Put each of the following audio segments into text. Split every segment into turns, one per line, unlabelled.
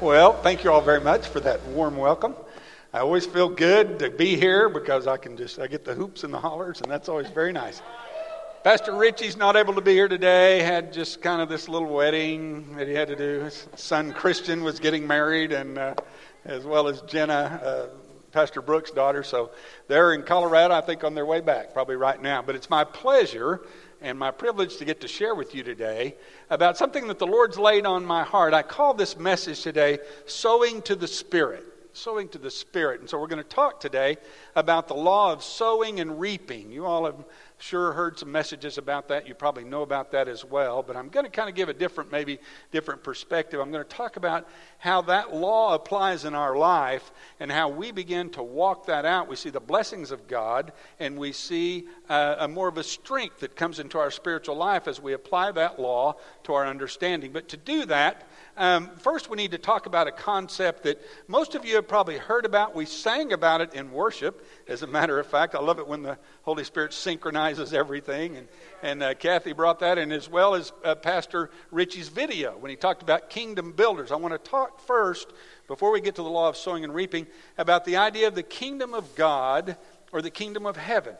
Well, thank you all very much for that warm welcome. I always feel good to be here because I can just I get the hoops and the hollers, and that's always very nice. Pastor Richie's not able to be here today. Had just kind of this little wedding that he had to do. His son Christian was getting married, and uh, as well as Jenna, uh, Pastor Brooks' daughter. So they're in Colorado, I think, on their way back, probably right now. But it's my pleasure and my privilege to get to share with you today about something that the Lord's laid on my heart. I call this message today Sowing to the Spirit. Sowing to the Spirit. And so we're going to talk today about the law of sowing and reaping. You all have sure heard some messages about that. You probably know about that as well. But I'm going to kind of give a different, maybe different perspective. I'm going to talk about how that law applies in our life and how we begin to walk that out. We see the blessings of God and we see uh, a more of a strength that comes into our spiritual life as we apply that law to our understanding. But to do that, um, first, we need to talk about a concept that most of you have probably heard about. We sang about it in worship, as a matter of fact. I love it when the Holy Spirit synchronizes everything. And, and uh, Kathy brought that in, as well as uh, Pastor Richie's video when he talked about kingdom builders. I want to talk first, before we get to the law of sowing and reaping, about the idea of the kingdom of God or the kingdom of heaven.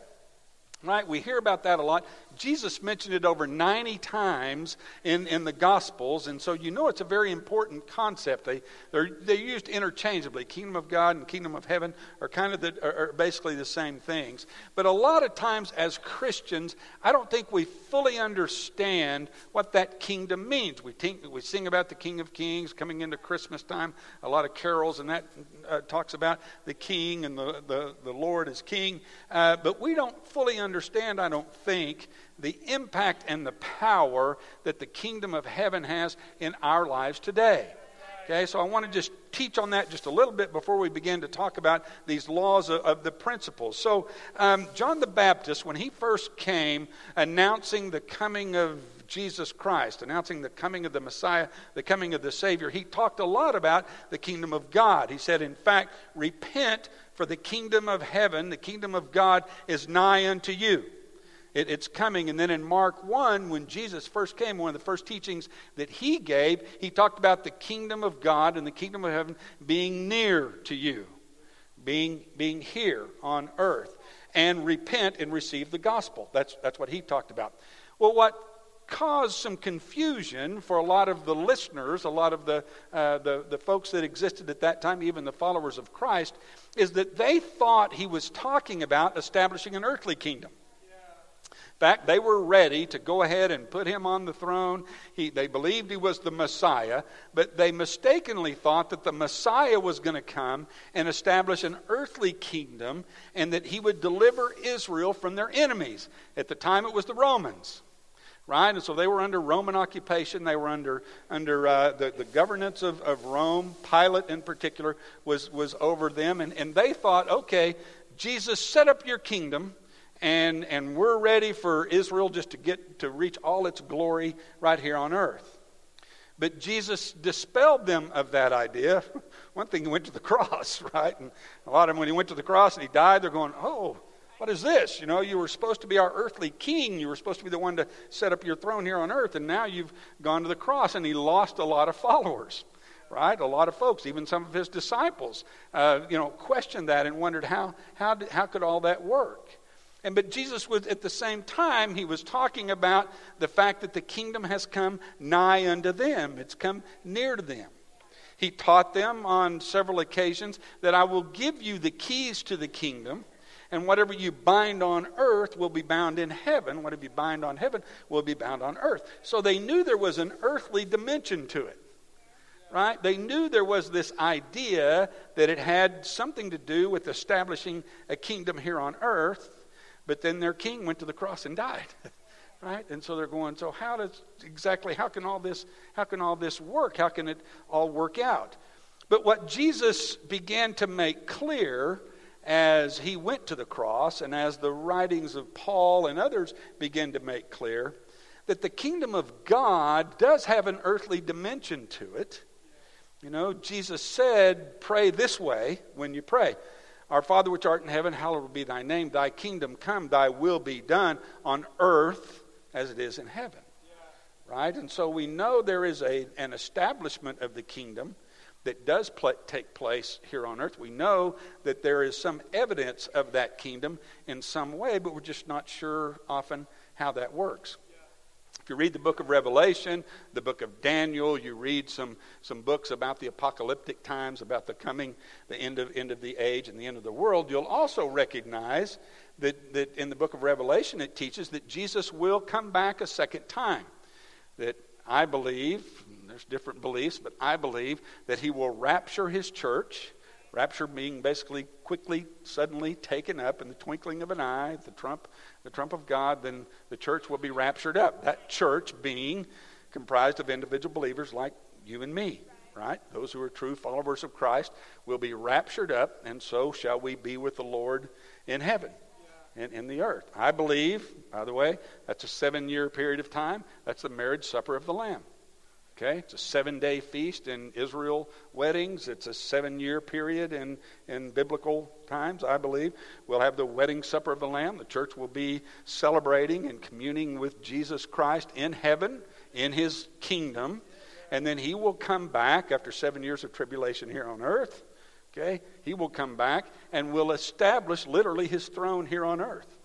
Right? We hear about that a lot. Jesus mentioned it over 90 times in, in the Gospels, and so you know it's a very important concept. They, they're, they're used interchangeably. Kingdom of God and kingdom of heaven are kind of the, are, basically the same things. But a lot of times as Christians, I don't think we fully understand what that kingdom means. We, think, we sing about the King of Kings coming into Christmas time, a lot of carols, and that uh, talks about the King and the, the, the Lord as King. Uh, but we don't fully understand, I don't think, the impact and the power that the kingdom of heaven has in our lives today. Okay, so I want to just teach on that just a little bit before we begin to talk about these laws of, of the principles. So, um, John the Baptist, when he first came announcing the coming of Jesus Christ, announcing the coming of the Messiah, the coming of the Savior, he talked a lot about the kingdom of God. He said, in fact, repent, for the kingdom of heaven, the kingdom of God, is nigh unto you. It, it's coming. And then in Mark 1, when Jesus first came, one of the first teachings that he gave, he talked about the kingdom of God and the kingdom of heaven being near to you, being, being here on earth. And repent and receive the gospel. That's, that's what he talked about. Well, what caused some confusion for a lot of the listeners, a lot of the, uh, the, the folks that existed at that time, even the followers of Christ, is that they thought he was talking about establishing an earthly kingdom fact, they were ready to go ahead and put him on the throne. He, they believed he was the Messiah, but they mistakenly thought that the Messiah was going to come and establish an earthly kingdom and that he would deliver Israel from their enemies. At the time, it was the Romans. Right? And so they were under Roman occupation. They were under, under uh, the, the governance of, of Rome. Pilate, in particular, was, was over them. And, and they thought, okay, Jesus, set up your kingdom and, and we're ready for Israel just to get to reach all its glory right here on earth. But Jesus dispelled them of that idea. One thing, he went to the cross, right? And a lot of them, when he went to the cross and he died, they're going, oh, what is this? You know, you were supposed to be our earthly king. You were supposed to be the one to set up your throne here on earth, and now you've gone to the cross. And he lost a lot of followers, right? A lot of folks, even some of his disciples, uh, you know, questioned that and wondered how, how, how could all that work? And but Jesus was at the same time he was talking about the fact that the kingdom has come nigh unto them. It's come near to them. He taught them on several occasions that I will give you the keys to the kingdom, and whatever you bind on earth will be bound in heaven. Whatever you bind on heaven will be bound on earth. So they knew there was an earthly dimension to it. Right? They knew there was this idea that it had something to do with establishing a kingdom here on earth but then their king went to the cross and died. right? And so they're going, so how does exactly how can all this how can all this work? How can it all work out? But what Jesus began to make clear as he went to the cross and as the writings of Paul and others began to make clear that the kingdom of God does have an earthly dimension to it. You know, Jesus said, pray this way when you pray. Our Father which art in heaven, hallowed be thy name. Thy kingdom come, thy will be done on earth as it is in heaven. Right? And so we know there is a, an establishment of the kingdom. that does pl- take place here on earth. We know that there is some evidence of that kingdom in some way, but we're just not sure often how that works. If you read the book of Revelation, the book of Daniel, you read some, some books about the apocalyptic times, about the coming, the end of, end of the age and the end of the world, you'll also recognize that, that in the book of Revelation it teaches that Jesus will come back a second time. That I believe, there's different beliefs, but I believe that he will rapture his church. Rapture being basically quickly, suddenly taken up in the twinkling of an eye, the trump, the trump of God, then the church will be raptured up. That church being comprised of individual believers like you and me, right? Those who are true followers of Christ will be raptured up, and so shall we be with the Lord in heaven and in the earth. I believe, by the way, that's a seven year period of time. That's the marriage supper of the Lamb. Okay? It's a seven day feast in Israel weddings. It's a seven year period in, in biblical times, I believe. We'll have the wedding supper of the Lamb. The church will be celebrating and communing with Jesus Christ in heaven, in his kingdom. And then he will come back after seven years of tribulation here on earth. Okay? He will come back and will establish literally his throne here on earth.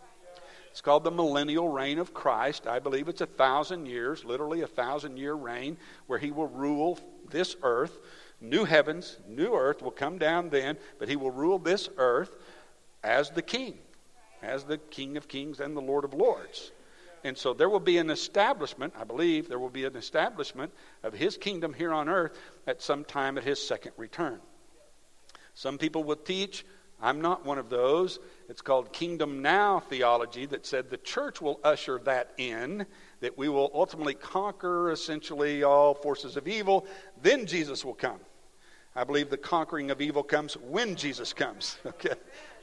It's called the millennial reign of Christ. I believe it's a thousand years, literally a thousand year reign, where he will rule this earth. New heavens, new earth will come down then, but he will rule this earth as the king, as the king of kings and the lord of lords. And so there will be an establishment, I believe, there will be an establishment of his kingdom here on earth at some time at his second return. Some people will teach I'm not one of those. It's called Kingdom Now theology that said the church will usher that in, that we will ultimately conquer essentially all forces of evil. Then Jesus will come. I believe the conquering of evil comes when Jesus comes. Okay?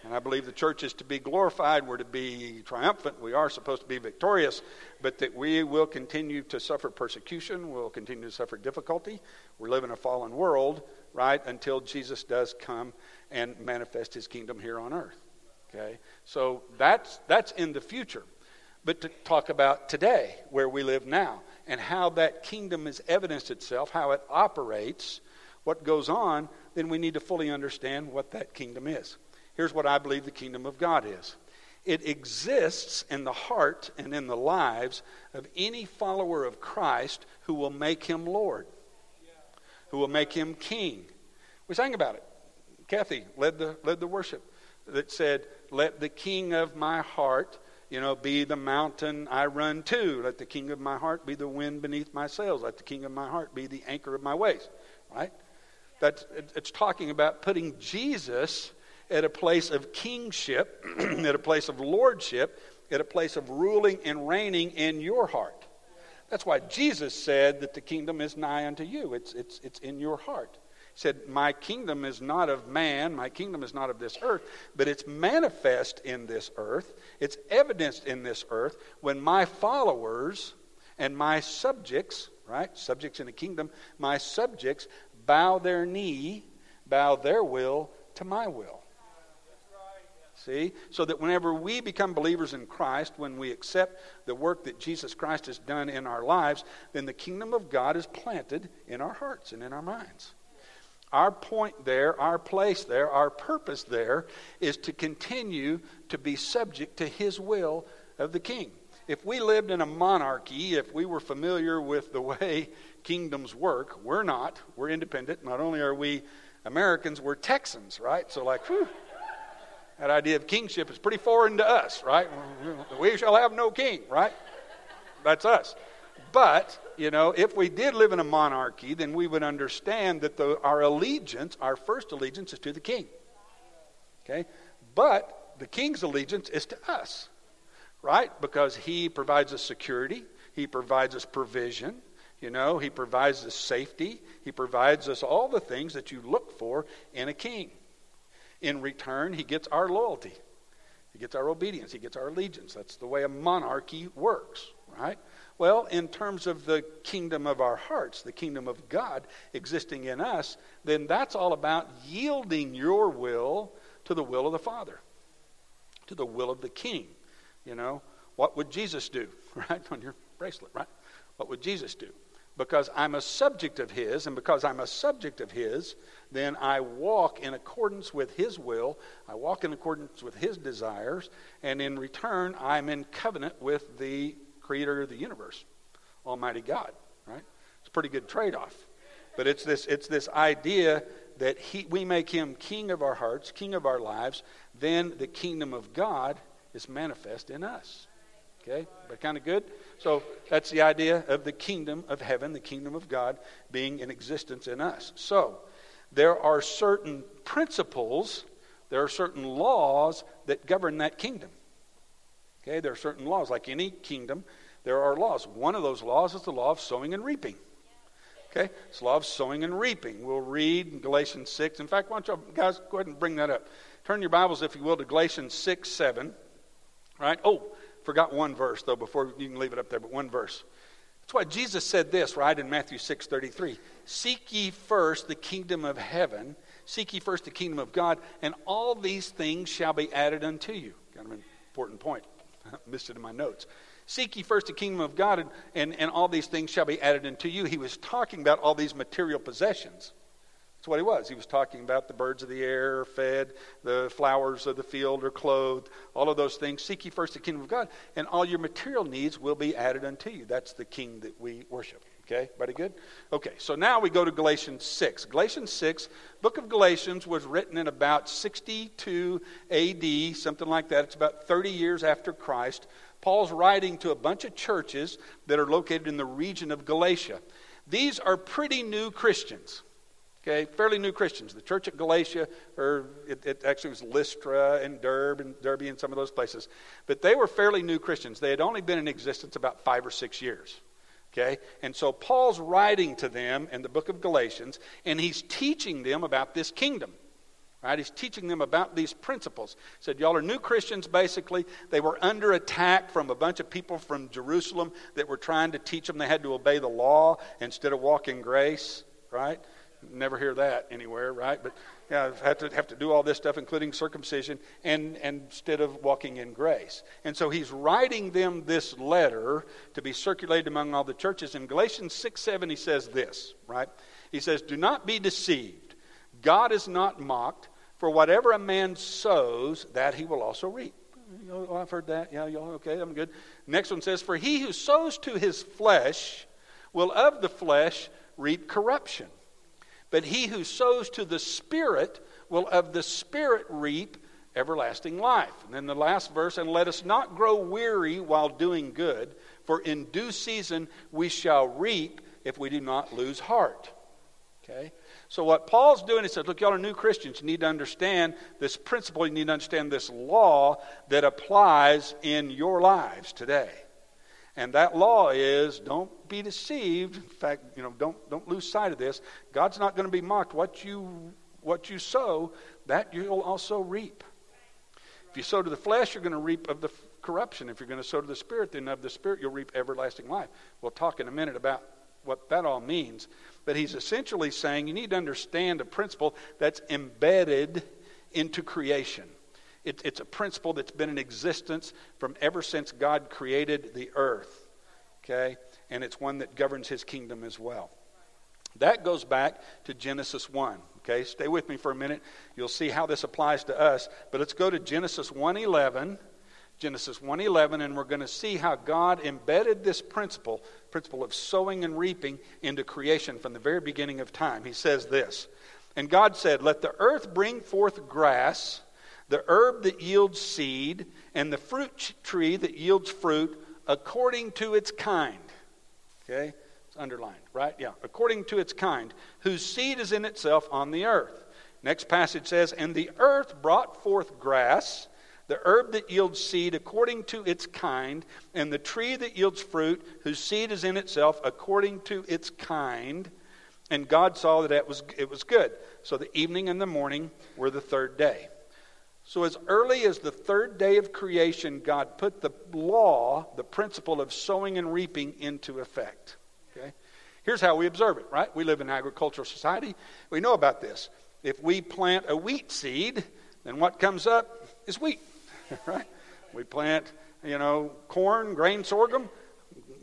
And I believe the church is to be glorified. We're to be triumphant. We are supposed to be victorious, but that we will continue to suffer persecution. We'll continue to suffer difficulty. We live in a fallen world, right, until Jesus does come and manifest his kingdom here on earth. Okay? So that's, that's in the future. But to talk about today, where we live now, and how that kingdom has evidenced itself, how it operates, what goes on, then we need to fully understand what that kingdom is. Here's what I believe the kingdom of God is it exists in the heart and in the lives of any follower of Christ who will make him Lord, who will make him king. We sang about it. Kathy led the, led the worship that said, Let the king of my heart, you know, be the mountain I run to. Let the king of my heart be the wind beneath my sails. Let the king of my heart be the anchor of my ways. Right? That's, it's talking about putting Jesus at a place of kingship, at a place of lordship, at a place of ruling and reigning in your heart. That's why Jesus said that the kingdom is nigh unto you. It's, it's, it's in your heart said, My kingdom is not of man, my kingdom is not of this earth, but it's manifest in this earth, it's evidenced in this earth when my followers and my subjects, right, subjects in a kingdom, my subjects bow their knee, bow their will to my will. See? So that whenever we become believers in Christ, when we accept the work that Jesus Christ has done in our lives, then the kingdom of God is planted in our hearts and in our minds. Our point there, our place there, our purpose there is to continue to be subject to his will of the king. If we lived in a monarchy, if we were familiar with the way kingdoms work, we're not. We're independent. Not only are we Americans, we're Texans, right? So, like, whew, that idea of kingship is pretty foreign to us, right? We shall have no king, right? That's us. But, you know, if we did live in a monarchy, then we would understand that the, our allegiance, our first allegiance, is to the king. Okay? But the king's allegiance is to us, right? Because he provides us security, he provides us provision, you know, he provides us safety, he provides us all the things that you look for in a king. In return, he gets our loyalty. He gets our obedience. He gets our allegiance. That's the way a monarchy works, right? Well, in terms of the kingdom of our hearts, the kingdom of God existing in us, then that's all about yielding your will to the will of the Father, to the will of the King. You know, what would Jesus do, right? On your bracelet, right? What would Jesus do? because I'm a subject of His, and because I'm a subject of His, then I walk in accordance with His will, I walk in accordance with His desires, and in return, I'm in covenant with the Creator of the universe, Almighty God. Right? It's a pretty good trade off. But it's this, it's this idea that he, we make Him King of our hearts, King of our lives, then the kingdom of God is manifest in us. Okay? But kind of good? So that's the idea of the kingdom of heaven, the kingdom of God being in existence in us. So there are certain principles, there are certain laws that govern that kingdom. Okay? There are certain laws. Like any kingdom, there are laws. One of those laws is the law of sowing and reaping. Okay? It's the law of sowing and reaping. We'll read Galatians 6. In fact, why don't you guys go ahead and bring that up? Turn your Bibles, if you will, to Galatians 6, 7. Right? Oh, Forgot one verse, though, before you can leave it up there, but one verse. That's why Jesus said this, right, in Matthew 6 33. Seek ye first the kingdom of heaven, seek ye first the kingdom of God, and all these things shall be added unto you. Kind of an important point. Missed it in my notes. Seek ye first the kingdom of God, and, and, and all these things shall be added unto you. He was talking about all these material possessions. That's what he was. He was talking about the birds of the air are fed, the flowers of the field are clothed, all of those things. Seek ye first the kingdom of God, and all your material needs will be added unto you. That's the king that we worship. Okay, everybody good? Okay, so now we go to Galatians 6. Galatians 6, book of Galatians was written in about 62 AD, something like that. It's about 30 years after Christ. Paul's writing to a bunch of churches that are located in the region of Galatia. These are pretty new Christians. Okay, fairly new Christians. The church at Galatia, or it, it, actually was Lystra and Derbe and Derbe and some of those places, but they were fairly new Christians. They had only been in existence about five or six years. Okay, and so Paul's writing to them in the book of Galatians, and he's teaching them about this kingdom. Right? He's teaching them about these principles. He said, Y'all are new Christians, basically. They were under attack from a bunch of people from Jerusalem that were trying to teach them they had to obey the law instead of walk in grace. Right? Never hear that anywhere, right? But yeah, have to have to do all this stuff, including circumcision, and, and instead of walking in grace. And so he's writing them this letter to be circulated among all the churches. In Galatians 6 7, he says this, right? He says, Do not be deceived. God is not mocked, for whatever a man sows, that he will also reap. Oh, I've heard that. Yeah, y'all okay? I'm good. Next one says, For he who sows to his flesh will of the flesh reap corruption. But he who sows to the Spirit will of the Spirit reap everlasting life. And then the last verse, and let us not grow weary while doing good, for in due season we shall reap if we do not lose heart. Okay? So what Paul's doing, he says, look, y'all are new Christians. You need to understand this principle. You need to understand this law that applies in your lives today. And that law is don't be deceived. In fact, you know, don't, don't lose sight of this. God's not going to be mocked. What you, what you sow, that you'll also reap. If you sow to the flesh, you're going to reap of the corruption. If you're going to sow to the Spirit, then of the Spirit, you'll reap everlasting life. We'll talk in a minute about what that all means. But he's essentially saying you need to understand a principle that's embedded into creation. It, it's a principle that's been in existence from ever since God created the earth. Okay? And it's one that governs his kingdom as well. That goes back to Genesis 1. Okay, stay with me for a minute. You'll see how this applies to us. But let's go to Genesis 1:11. Genesis 1:11 and we're going to see how God embedded this principle, principle of sowing and reaping into creation from the very beginning of time. He says this. And God said, "Let the earth bring forth grass, the herb that yields seed, and the fruit tree that yields fruit according to its kind. Okay? It's underlined, right? Yeah. According to its kind, whose seed is in itself on the earth. Next passage says, And the earth brought forth grass, the herb that yields seed according to its kind, and the tree that yields fruit, whose seed is in itself according to its kind. And God saw that it was, it was good. So the evening and the morning were the third day. So, as early as the third day of creation, God put the law, the principle of sowing and reaping, into effect. Okay? Here's how we observe it, right? We live in an agricultural society. We know about this. If we plant a wheat seed, then what comes up is wheat, right? We plant, you know, corn, grain, sorghum.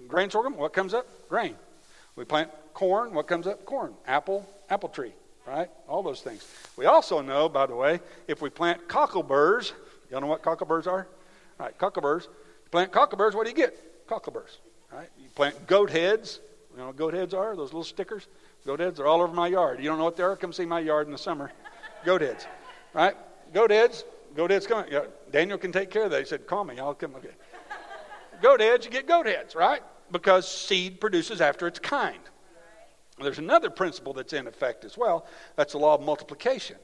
Grain, sorghum, what comes up? Grain. We plant corn, what comes up? Corn. Apple, apple tree, right? All those things. We also know, by the way, if we plant cockleburs, y'all know what cockleburs are? All right, cockleburs. Plant cockleburs, what do you get? Cockleburs, right? You plant goat heads. You know what goat heads are? Those little stickers? Goat heads are all over my yard. You don't know what they are? Come see my yard in the summer. goat heads, right? Goat heads. Goat heads coming. Yeah, Daniel can take care of that. He said, call me. I'll come. Okay. goat heads, you get goat heads, right? Because seed produces after its kind. There's another principle that's in effect as well. That's the law of multiplication.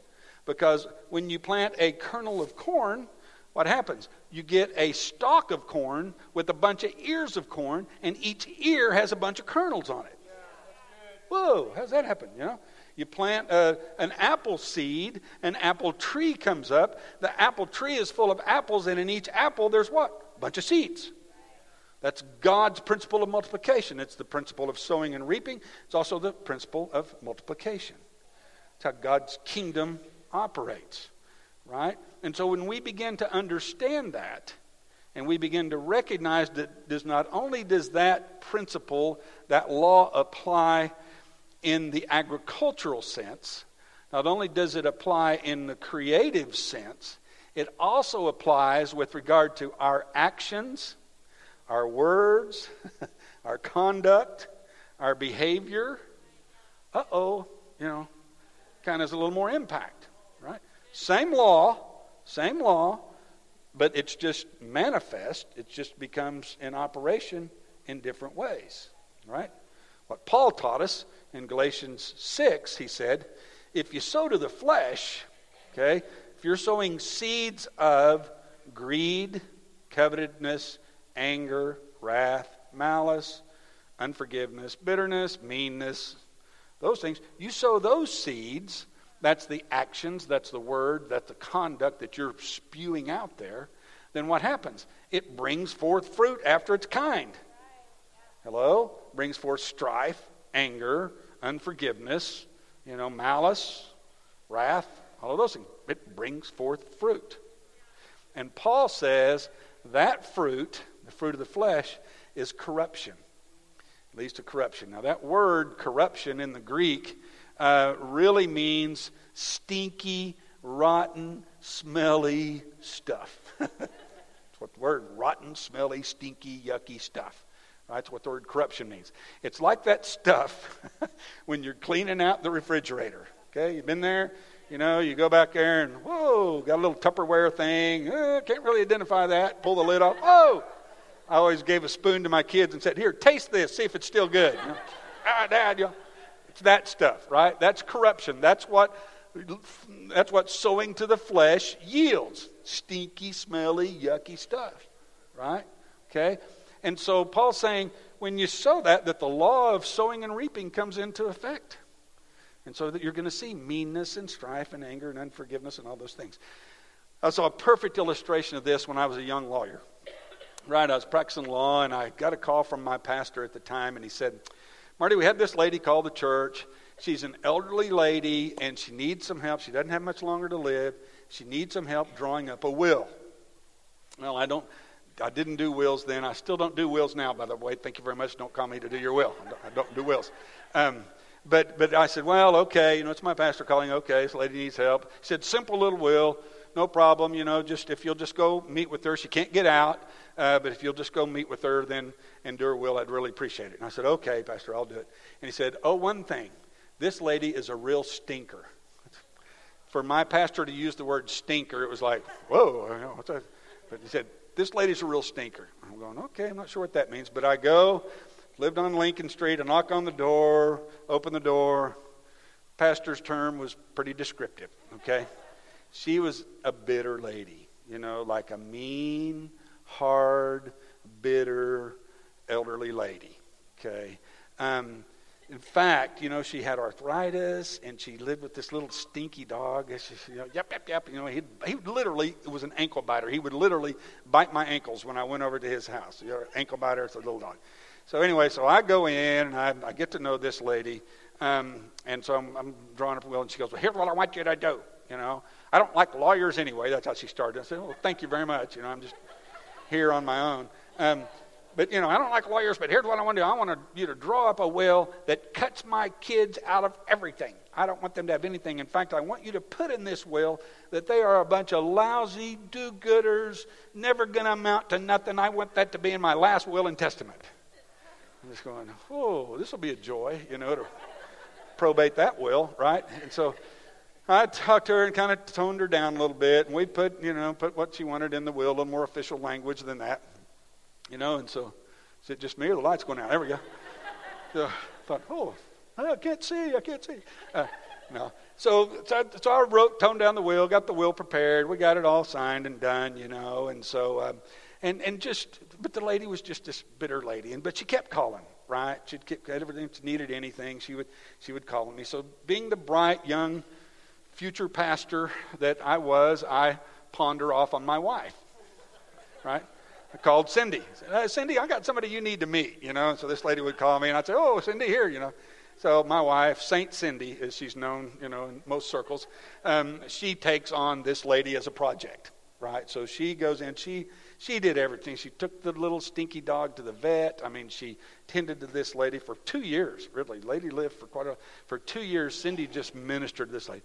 Because when you plant a kernel of corn, what happens? You get a stalk of corn with a bunch of ears of corn, and each ear has a bunch of kernels on it. Whoa, how's that happen? You know? You plant a, an apple seed, an apple tree comes up. The apple tree is full of apples, and in each apple there's what? A bunch of seeds. That's God's principle of multiplication. It's the principle of sowing and reaping. It's also the principle of multiplication. It's how God's kingdom operates, right? And so when we begin to understand that, and we begin to recognize that does not only does that principle, that law apply in the agricultural sense, not only does it apply in the creative sense, it also applies with regard to our actions, our words, our conduct, our behavior. Uh oh, you know, kind of has a little more impact, right? Same law, same law, but it's just manifest. It just becomes in operation in different ways, right? What Paul taught us in Galatians 6, he said, if you sow to the flesh, okay, if you're sowing seeds of greed, covetousness, anger, wrath, malice, unforgiveness, bitterness, meanness, those things, you sow those seeds, that's the actions, that's the word, that's the conduct that you're spewing out there, then what happens? It brings forth fruit after its kind. Hello? Brings forth strife, anger, unforgiveness, you know, malice, wrath, all of those things. It brings forth fruit. And Paul says that fruit, the fruit of the flesh, is corruption. It leads to corruption. Now, that word corruption in the Greek uh, really means stinky, rotten, smelly stuff. That's what the word rotten, smelly, stinky, yucky stuff. That's what the word corruption means. It's like that stuff when you're cleaning out the refrigerator. Okay, you've been there, you know, you go back there and whoa, got a little Tupperware thing. Uh, can't really identify that. Pull the lid off. Whoa! I always gave a spoon to my kids and said, "Here, taste this. See if it's still good." You know? ah, Dad, you know, it's that stuff, right? That's corruption. That's what that's what sowing to the flesh yields. Stinky, smelly, yucky stuff, right? Okay. And so Paul's saying when you sow that, that the law of sowing and reaping comes into effect. And so that you're going to see meanness and strife and anger and unforgiveness and all those things. I saw a perfect illustration of this when I was a young lawyer. Right, I was practicing law, and I got a call from my pastor at the time, and he said, Marty, we had this lady call the church. She's an elderly lady, and she needs some help. She doesn't have much longer to live. She needs some help drawing up a will. Well, I don't I didn't do wills then. I still don't do wills now, by the way. Thank you very much. Don't call me to do your will. I don't, I don't do wills. Um, but, but I said, well, okay, you know, it's my pastor calling. Okay, this lady needs help. He said, simple little will, no problem. You know, just if you'll just go meet with her. She can't get out, uh, but if you'll just go meet with her, then her will, I'd really appreciate it. And I said, okay, pastor, I'll do it. And he said, oh, one thing, this lady is a real stinker. For my pastor to use the word stinker, it was like, whoa, what's that? But he said, this lady's a real stinker. I'm going, okay, I'm not sure what that means. But I go, lived on Lincoln Street, I knock on the door, open the door. Pastor's term was pretty descriptive, okay? She was a bitter lady, you know, like a mean, hard, bitter, elderly lady, okay? Um, in fact, you know, she had arthritis and she lived with this little stinky dog. She, you know, yep, yep, yep. You know, he he literally it was an ankle biter. He would literally bite my ankles when I went over to his house. You know, ankle biter, it's a little dog. So anyway, so I go in and I, I get to know this lady, um, and so I'm, I'm drawing up a will, and she goes, "Well, here's what I want you to do." You know, I don't like lawyers anyway. That's how she started. I said, "Well, thank you very much." You know, I'm just here on my own. Um, but you know, I don't like lawyers, but here's what I want to do. I want you to draw up a will that cuts my kids out of everything. I don't want them to have anything. In fact, I want you to put in this will that they are a bunch of lousy do gooders, never going to amount to nothing. I want that to be in my last will and testament. I'm just going, oh, this will be a joy, you know, to probate that will, right? And so I talked to her and kind of toned her down a little bit, and we put, you know, put what she wanted in the will, a little more official language than that, you know. And so, is it just me or the lights going out? There we go. So I thought, oh, I can't see, I can't see. Uh, no. So, so, so, I wrote, toned down the will, got the will prepared. We got it all signed and done, you know. And so, um, and and just, but the lady was just this bitter lady, and but she kept calling, right? She'd keep everything she needed anything, she would she would call me. So, being the bright young future pastor that I was, I ponder off on my wife, right? I called Cindy. I said, uh, Cindy, I got somebody you need to meet, you know. So this lady would call me, and I'd say, Oh, Cindy, here, you know. So my wife, Saint Cindy, as she's known, you know, in most circles, um, she takes on this lady as a project, right? So she goes in, she she did everything. She took the little stinky dog to the vet. I mean, she tended to this lady for two years. Really, lady lived for quite a for two years. Cindy just ministered to this lady,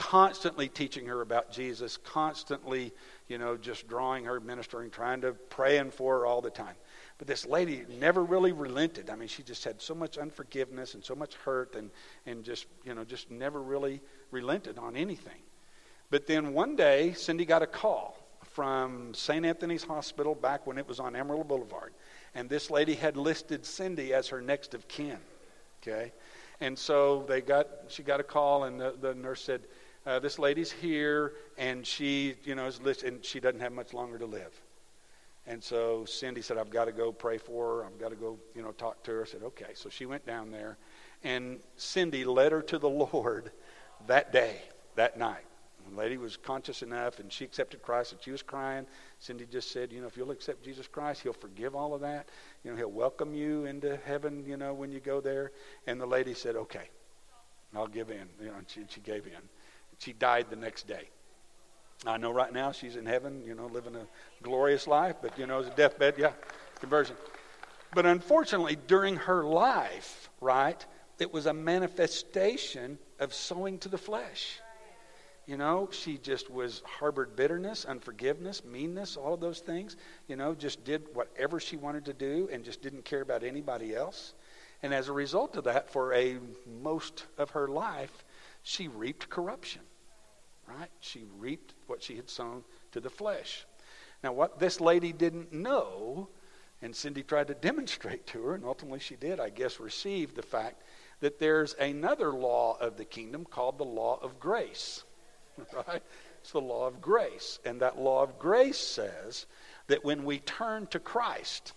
constantly teaching her about Jesus, constantly, you know, just drawing her, ministering, trying to praying for her all the time. But this lady never really relented. I mean, she just had so much unforgiveness and so much hurt and, and just, you know, just never really relented on anything. But then one day, Cindy got a call from St. Anthony's Hospital back when it was on Emerald Boulevard. And this lady had listed Cindy as her next of kin. Okay? And so they got, she got a call, and the, the nurse said, uh, This lady's here, and she, you know, is listed, and she doesn't have much longer to live. And so Cindy said, I've got to go pray for her. I've got to go, you know, talk to her. I said, okay. So she went down there, and Cindy led her to the Lord that day, that night. The lady was conscious enough, and she accepted Christ, and she was crying. Cindy just said, you know, if you'll accept Jesus Christ, He'll forgive all of that. You know, He'll welcome you into heaven, you know, when you go there. And the lady said, okay, I'll give in. You know, and she, she gave in. She died the next day. I know right now she's in heaven, you know, living a glorious life, but, you know, as a deathbed, yeah, conversion. But unfortunately, during her life, right, it was a manifestation of sowing to the flesh. You know, she just was harbored bitterness, unforgiveness, meanness, all of those things. You know, just did whatever she wanted to do and just didn't care about anybody else. And as a result of that, for a most of her life, she reaped corruption right? She reaped what she had sown to the flesh. Now, what this lady didn't know, and Cindy tried to demonstrate to her, and ultimately she did, I guess, receive the fact that there's another law of the kingdom called the law of grace. Right? It's the law of grace. And that law of grace says that when we turn to Christ,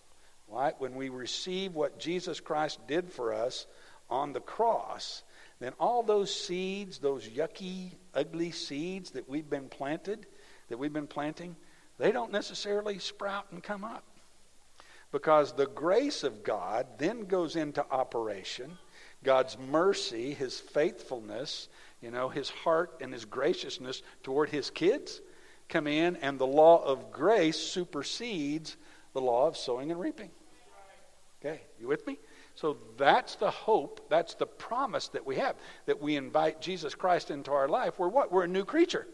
right, when we receive what Jesus Christ did for us on the cross, then all those seeds, those yucky, ugly seeds that we've been planted, that we've been planting, they don't necessarily sprout and come up. Because the grace of God then goes into operation. God's mercy, his faithfulness, you know, his heart and his graciousness toward his kids come in, and the law of grace supersedes the law of sowing and reaping. Okay, you with me? So that's the hope, that's the promise that we have, that we invite Jesus Christ into our life. We're what? We're a new creature,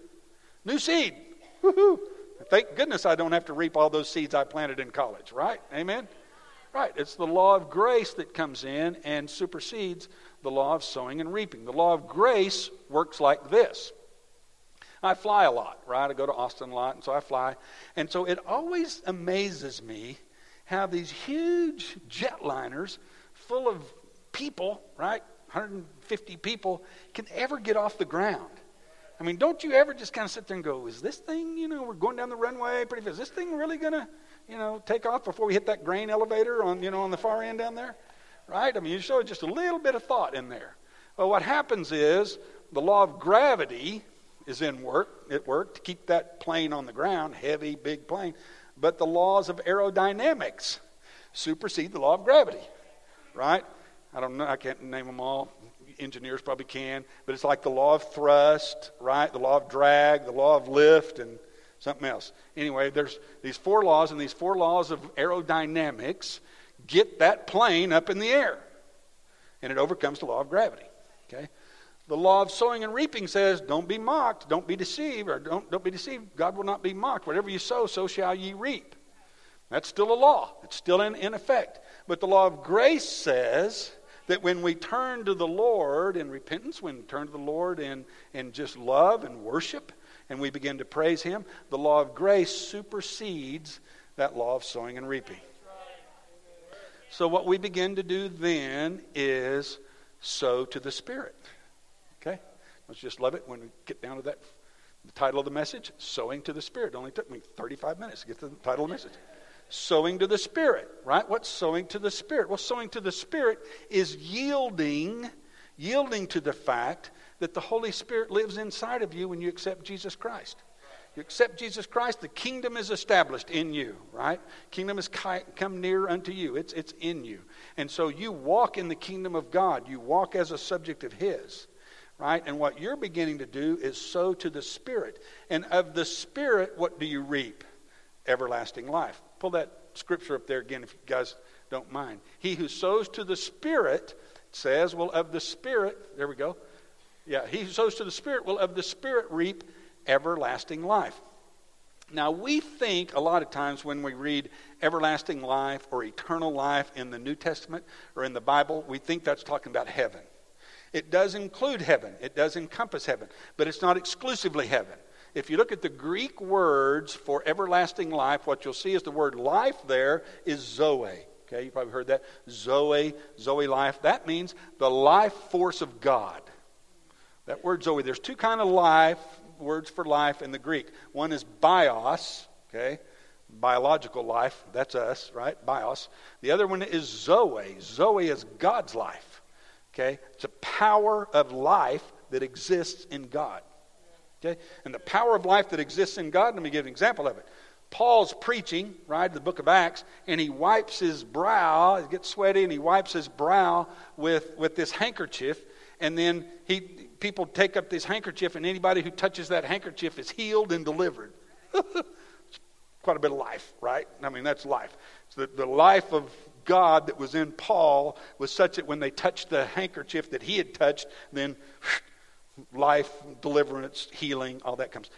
new seed. Woo-hoo. Thank goodness I don't have to reap all those seeds I planted in college, right? Amen? Right. It's the law of grace that comes in and supersedes the law of sowing and reaping. The law of grace works like this. I fly a lot, right? I go to Austin a lot, and so I fly. And so it always amazes me how these huge jetliners full of people, right? 150 people can ever get off the ground. I mean, don't you ever just kind of sit there and go, is this thing, you know, we're going down the runway pretty fast. Is this thing really going to, you know, take off before we hit that grain elevator on, you know, on the far end down there? Right? I mean, you show just a little bit of thought in there. Well, what happens is the law of gravity is in work, at work to keep that plane on the ground, heavy, big plane. But the laws of aerodynamics supersede the law of gravity right? I don't know, I can't name them all. Engineers probably can, but it's like the law of thrust, right? The law of drag, the law of lift, and something else. Anyway, there's these four laws, and these four laws of aerodynamics get that plane up in the air. And it overcomes the law of gravity. Okay? The law of sowing and reaping says, Don't be mocked, don't be deceived, or don't, don't be deceived. God will not be mocked. Whatever you sow, so shall ye reap. That's still a law, it's still in, in effect. But the law of grace says that when we turn to the Lord in repentance, when we turn to the Lord in, in just love and worship, and we begin to praise Him, the law of grace supersedes that law of sowing and reaping. So, what we begin to do then is sow to the Spirit. Okay? Let's just love it when we get down to that. The title of the message, Sowing to the Spirit. It only took me 35 minutes to get to the title of the message. Sowing to the Spirit, right? What's sowing to the Spirit? Well, sowing to the Spirit is yielding, yielding to the fact that the Holy Spirit lives inside of you when you accept Jesus Christ. You accept Jesus Christ, the kingdom is established in you, right? Kingdom has come near unto you. It's, it's in you. And so you walk in the kingdom of God. You walk as a subject of His, right? And what you're beginning to do is sow to the Spirit. And of the Spirit, what do you reap? Everlasting life. Pull that scripture up there again if you guys don't mind. He who sows to the Spirit says, well, of the Spirit, there we go. Yeah, he who sows to the Spirit will of the Spirit reap everlasting life. Now, we think a lot of times when we read everlasting life or eternal life in the New Testament or in the Bible, we think that's talking about heaven. It does include heaven, it does encompass heaven, but it's not exclusively heaven. If you look at the Greek words for everlasting life, what you'll see is the word life there is zoe. Okay, you probably heard that. Zoe, Zoe life. That means the life force of God. That word Zoe, there's two kind of life words for life in the Greek. One is bios, okay? Biological life, that's us, right? Bios. The other one is Zoe. Zoe is God's life, okay? It's a power of life that exists in God, okay? And the power of life that exists in God, let me give an example of it. Paul's preaching, right, the book of Acts, and he wipes his brow, he gets sweaty, and he wipes his brow with, with this handkerchief, and then he, people take up this handkerchief, and anybody who touches that handkerchief is healed and delivered. quite a bit of life, right? I mean, that's life. So the, the life of God that was in Paul was such that when they touched the handkerchief that he had touched, then life, deliverance, healing, all that comes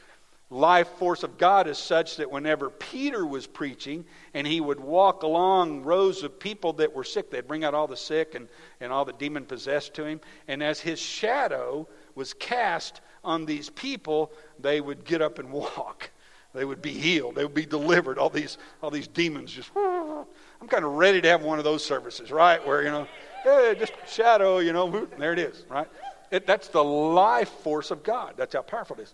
life force of God is such that whenever Peter was preaching and he would walk along rows of people that were sick, they'd bring out all the sick and, and all the demon possessed to him. And as his shadow was cast on these people, they would get up and walk. They would be healed. They would be delivered. All these, all these demons just, I'm kind of ready to have one of those services, right? Where, you know, hey, just shadow, you know, there it is, right? It, that's the life force of God. That's how powerful it is.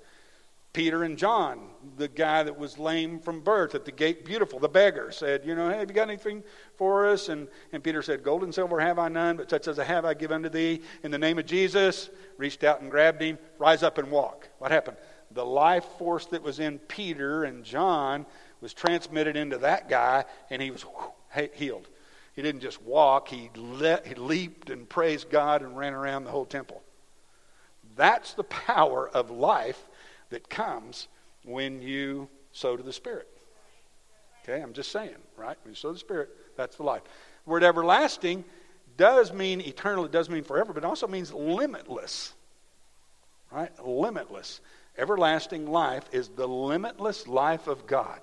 Peter and John, the guy that was lame from birth at the gate, beautiful, the beggar, said, You know, hey, have you got anything for us? And, and Peter said, Gold and silver have I none, but such as I have I give unto thee. In the name of Jesus, reached out and grabbed him, rise up and walk. What happened? The life force that was in Peter and John was transmitted into that guy, and he was whew, healed. He didn't just walk, he, le- he leaped and praised God and ran around the whole temple. That's the power of life that comes when you sow to the Spirit. Okay, I'm just saying, right? When you sow to the Spirit, that's the life. The word everlasting does mean eternal, it does mean forever, but it also means limitless. Right? Limitless. Everlasting life is the limitless life of God.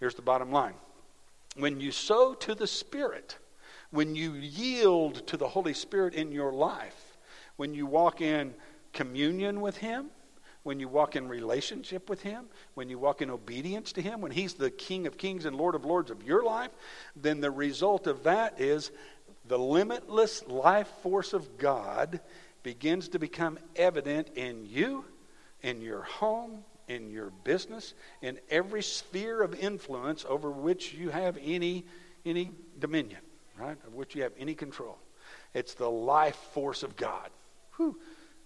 Here's the bottom line. When you sow to the Spirit, when you yield to the Holy Spirit in your life, when you walk in communion with Him, when you walk in relationship with Him, when you walk in obedience to Him, when He's the King of kings and Lord of lords of your life, then the result of that is the limitless life force of God begins to become evident in you, in your home, in your business, in every sphere of influence over which you have any, any dominion, right? Of which you have any control. It's the life force of God. Whew.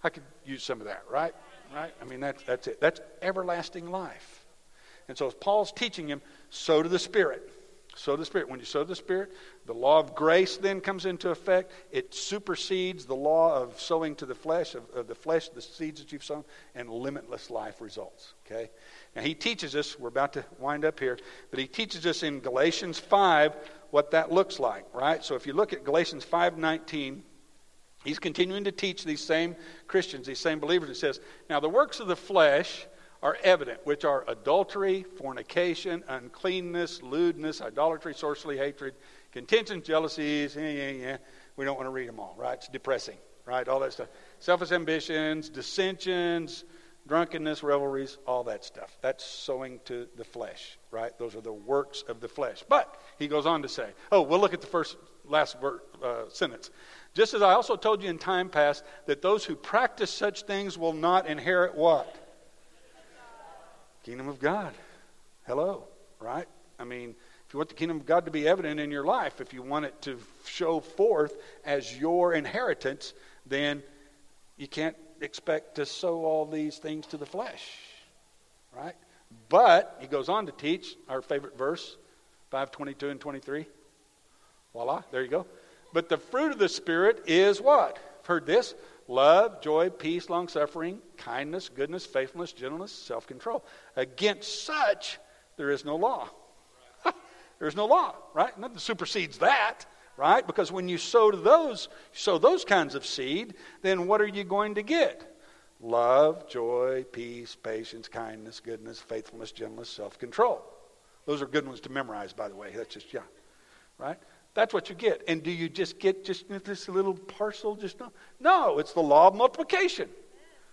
I could use some of that, right? Right? I mean, that's, that's it. That's everlasting life. And so as Paul's teaching him, sow to the Spirit. Sow the Spirit. When you sow the Spirit, the law of grace then comes into effect. It supersedes the law of sowing to the flesh, of, of, the flesh, the seeds that you've sown, and limitless life results. Okay? Now, he teaches us, we're about to wind up here, but he teaches us in Galatians 5 what that looks like, right? So if you look at Galatians 5.19, he's continuing to teach these same Christians, these same believers. He says, Now the works of the flesh are evident, which are adultery, fornication, uncleanness, lewdness, idolatry, sorcery, hatred, contentions, jealousies. Yeah, yeah, yeah. We don't want to read them all, right? It's depressing, right? All that stuff. Selfish ambitions, dissensions, drunkenness, revelries, all that stuff. That's sowing to the flesh, right? Those are the works of the flesh. But he goes on to say, oh, we'll look at the first, last uh, sentence. Just as I also told you in time past that those who practice such things will not inherit what? Kingdom of God. Hello, right? I mean, if you want the kingdom of God to be evident in your life, if you want it to show forth as your inheritance, then you can't expect to sow all these things to the flesh, right? But he goes on to teach our favorite verse, 522 and 23. Voila, there you go. But the fruit of the Spirit is what? Heard this? love, joy, peace, long suffering, kindness, goodness, faithfulness, gentleness, self control. Against such, there is no law. There's no law, right? Nothing supersedes that, right? Because when you sow to those, sow those kinds of seed, then what are you going to get? Love, joy, peace, patience, kindness, goodness, faithfulness, gentleness, self control. Those are good ones to memorize, by the way. That's just, yeah, right? That's what you get. And do you just get just this little parcel? Just no. No, it's the law of multiplication.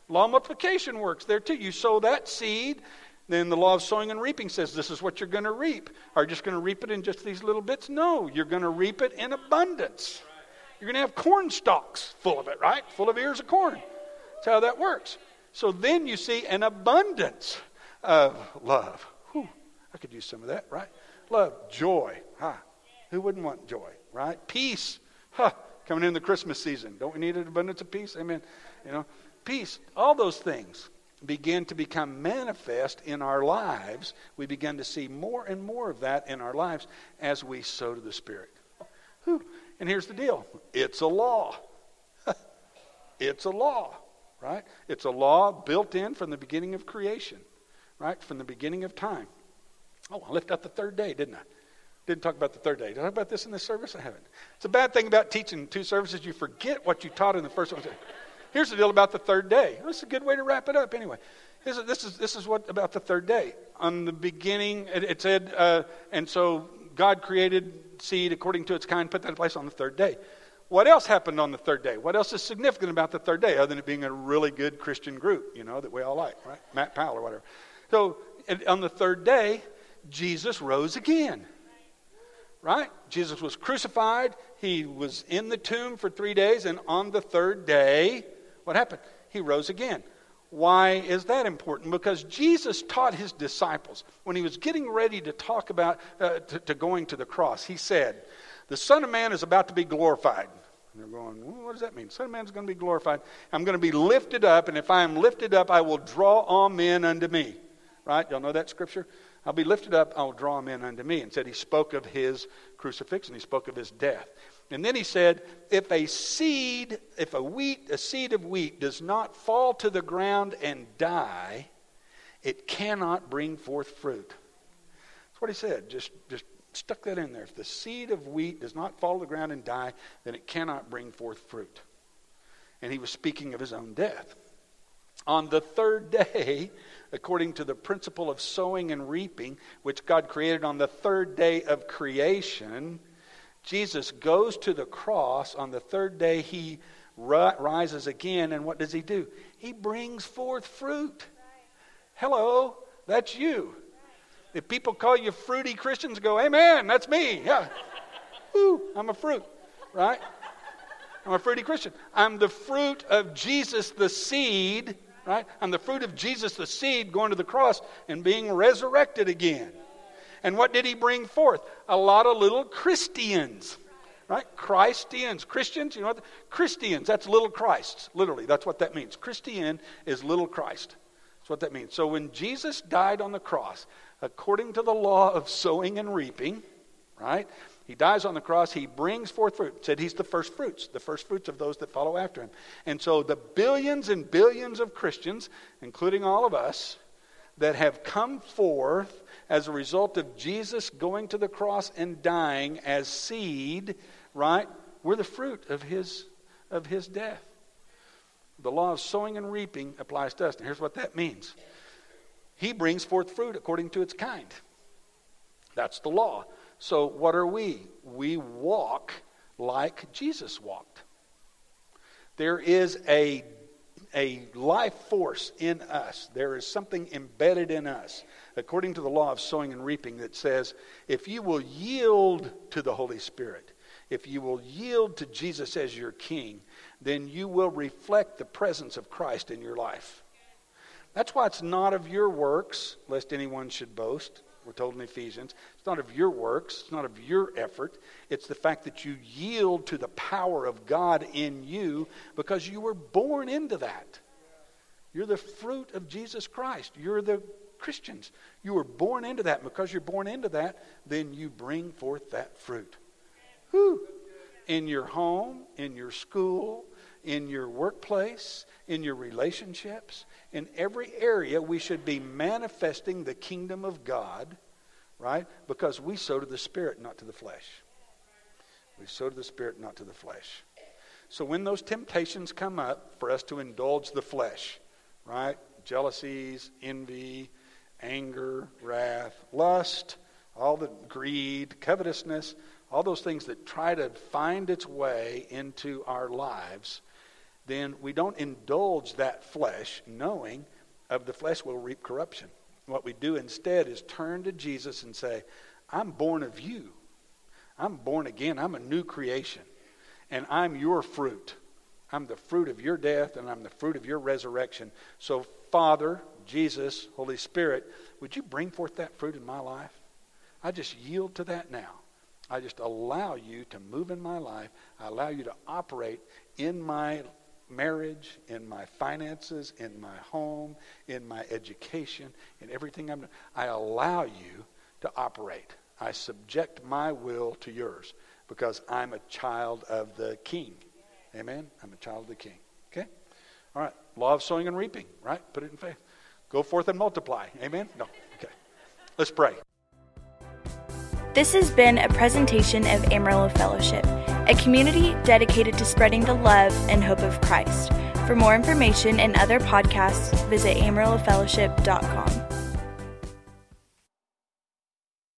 Law of multiplication works there too. You sow that seed, then the law of sowing and reaping says this is what you're going to reap. Are you just going to reap it in just these little bits? No, you're going to reap it in abundance. You're going to have corn stalks full of it, right? Full of ears of corn. That's how that works. So then you see an abundance of love. Whew, I could use some of that, right? Love, joy, huh? Who wouldn't want joy, right? Peace. Huh, coming in the Christmas season. Don't we need an abundance of peace? Amen. You know, peace. All those things begin to become manifest in our lives. We begin to see more and more of that in our lives as we sow to the Spirit. Whew. And here's the deal it's a law. it's a law, right? It's a law built in from the beginning of creation, right? From the beginning of time. Oh, I left out the third day, didn't I? Didn't talk about the third day. Did I talk about this in this service? I haven't. It's a bad thing about teaching two services. You forget what you taught in the first one. Here's the deal about the third day. This is a good way to wrap it up anyway. This is, this is, this is what about the third day. On the beginning, it, it said, uh, and so God created seed according to its kind, put that in place on the third day. What else happened on the third day? What else is significant about the third day other than it being a really good Christian group, you know, that we all like, right? Mac Powell or whatever. So on the third day, Jesus rose again right? Jesus was crucified. He was in the tomb for three days, and on the third day, what happened? He rose again. Why is that important? Because Jesus taught his disciples when he was getting ready to talk about uh, to, to, going to the cross. He said, "The Son of Man is about to be glorified." And they're going, well, "What does that mean? Son of Man is going to be glorified. I'm going to be lifted up, and if I am lifted up, I will draw all men unto me." Right? Y'all know that scripture? I'll be lifted up, I'll draw him in unto me. And said he spoke of his crucifixion, he spoke of his death. And then he said, if a seed, if a wheat, a seed of wheat does not fall to the ground and die, it cannot bring forth fruit. That's what he said. Just, just stuck that in there. If the seed of wheat does not fall to the ground and die, then it cannot bring forth fruit. And he was speaking of his own death. On the third day, according to the principle of sowing and reaping, which God created on the third day of creation, Jesus goes to the cross. On the third day, he rises again. And what does he do? He brings forth fruit. Hello, that's you. If people call you fruity Christians, go, Amen, that's me. Yeah. Ooh, I'm a fruit, right? I'm a fruity Christian. I'm the fruit of Jesus, the seed right? I'm the fruit of Jesus, the seed, going to the cross and being resurrected again. And what did he bring forth? A lot of little Christians, right? Christians. Christians, you know what? Christians, that's little Christs, literally. That's what that means. Christian is little Christ. That's what that means. So when Jesus died on the cross, according to the law of sowing and reaping, right? He dies on the cross. He brings forth fruit. Said he's the first fruits, the first fruits of those that follow after him. And so the billions and billions of Christians, including all of us, that have come forth as a result of Jesus going to the cross and dying as seed, right? We're the fruit of his of his death. The law of sowing and reaping applies to us. And here's what that means. He brings forth fruit according to its kind. That's the law. So, what are we? We walk like Jesus walked. There is a, a life force in us, there is something embedded in us, according to the law of sowing and reaping, that says if you will yield to the Holy Spirit, if you will yield to Jesus as your King, then you will reflect the presence of Christ in your life. That's why it's not of your works, lest anyone should boast we're told in Ephesians. It's not of your works, it's not of your effort. It's the fact that you yield to the power of God in you because you were born into that. You're the fruit of Jesus Christ. You're the Christians. You were born into that. Because you're born into that, then you bring forth that fruit. Whew. In your home, in your school, in your workplace, in your relationships, in every area, we should be manifesting the kingdom of God, right? Because we sow to the Spirit, not to the flesh. We sow to the Spirit, not to the flesh. So when those temptations come up for us to indulge the flesh, right? Jealousies, envy, anger, wrath, lust, all the greed, covetousness, all those things that try to find its way into our lives then we don't indulge that flesh, knowing of the flesh will reap corruption. What we do instead is turn to Jesus and say, I'm born of you. I'm born again. I'm a new creation. And I'm your fruit. I'm the fruit of your death and I'm the fruit of your resurrection. So, Father, Jesus, Holy Spirit, would you bring forth that fruit in my life? I just yield to that now. I just allow you to move in my life. I allow you to operate in my marriage, in my finances, in my home, in my education, in everything I'm doing. I allow you to operate. I subject my will to yours because I'm a child of the King. Amen? I'm a child of the King. Okay? All right. Law of sowing and reaping, right? Put it in faith. Go forth and multiply. Amen? No. Okay. Let's pray.
This has been a presentation of Amarillo Fellowship a community dedicated to spreading the love and hope of Christ. For more information and other podcasts, visit amarillofellowship.com.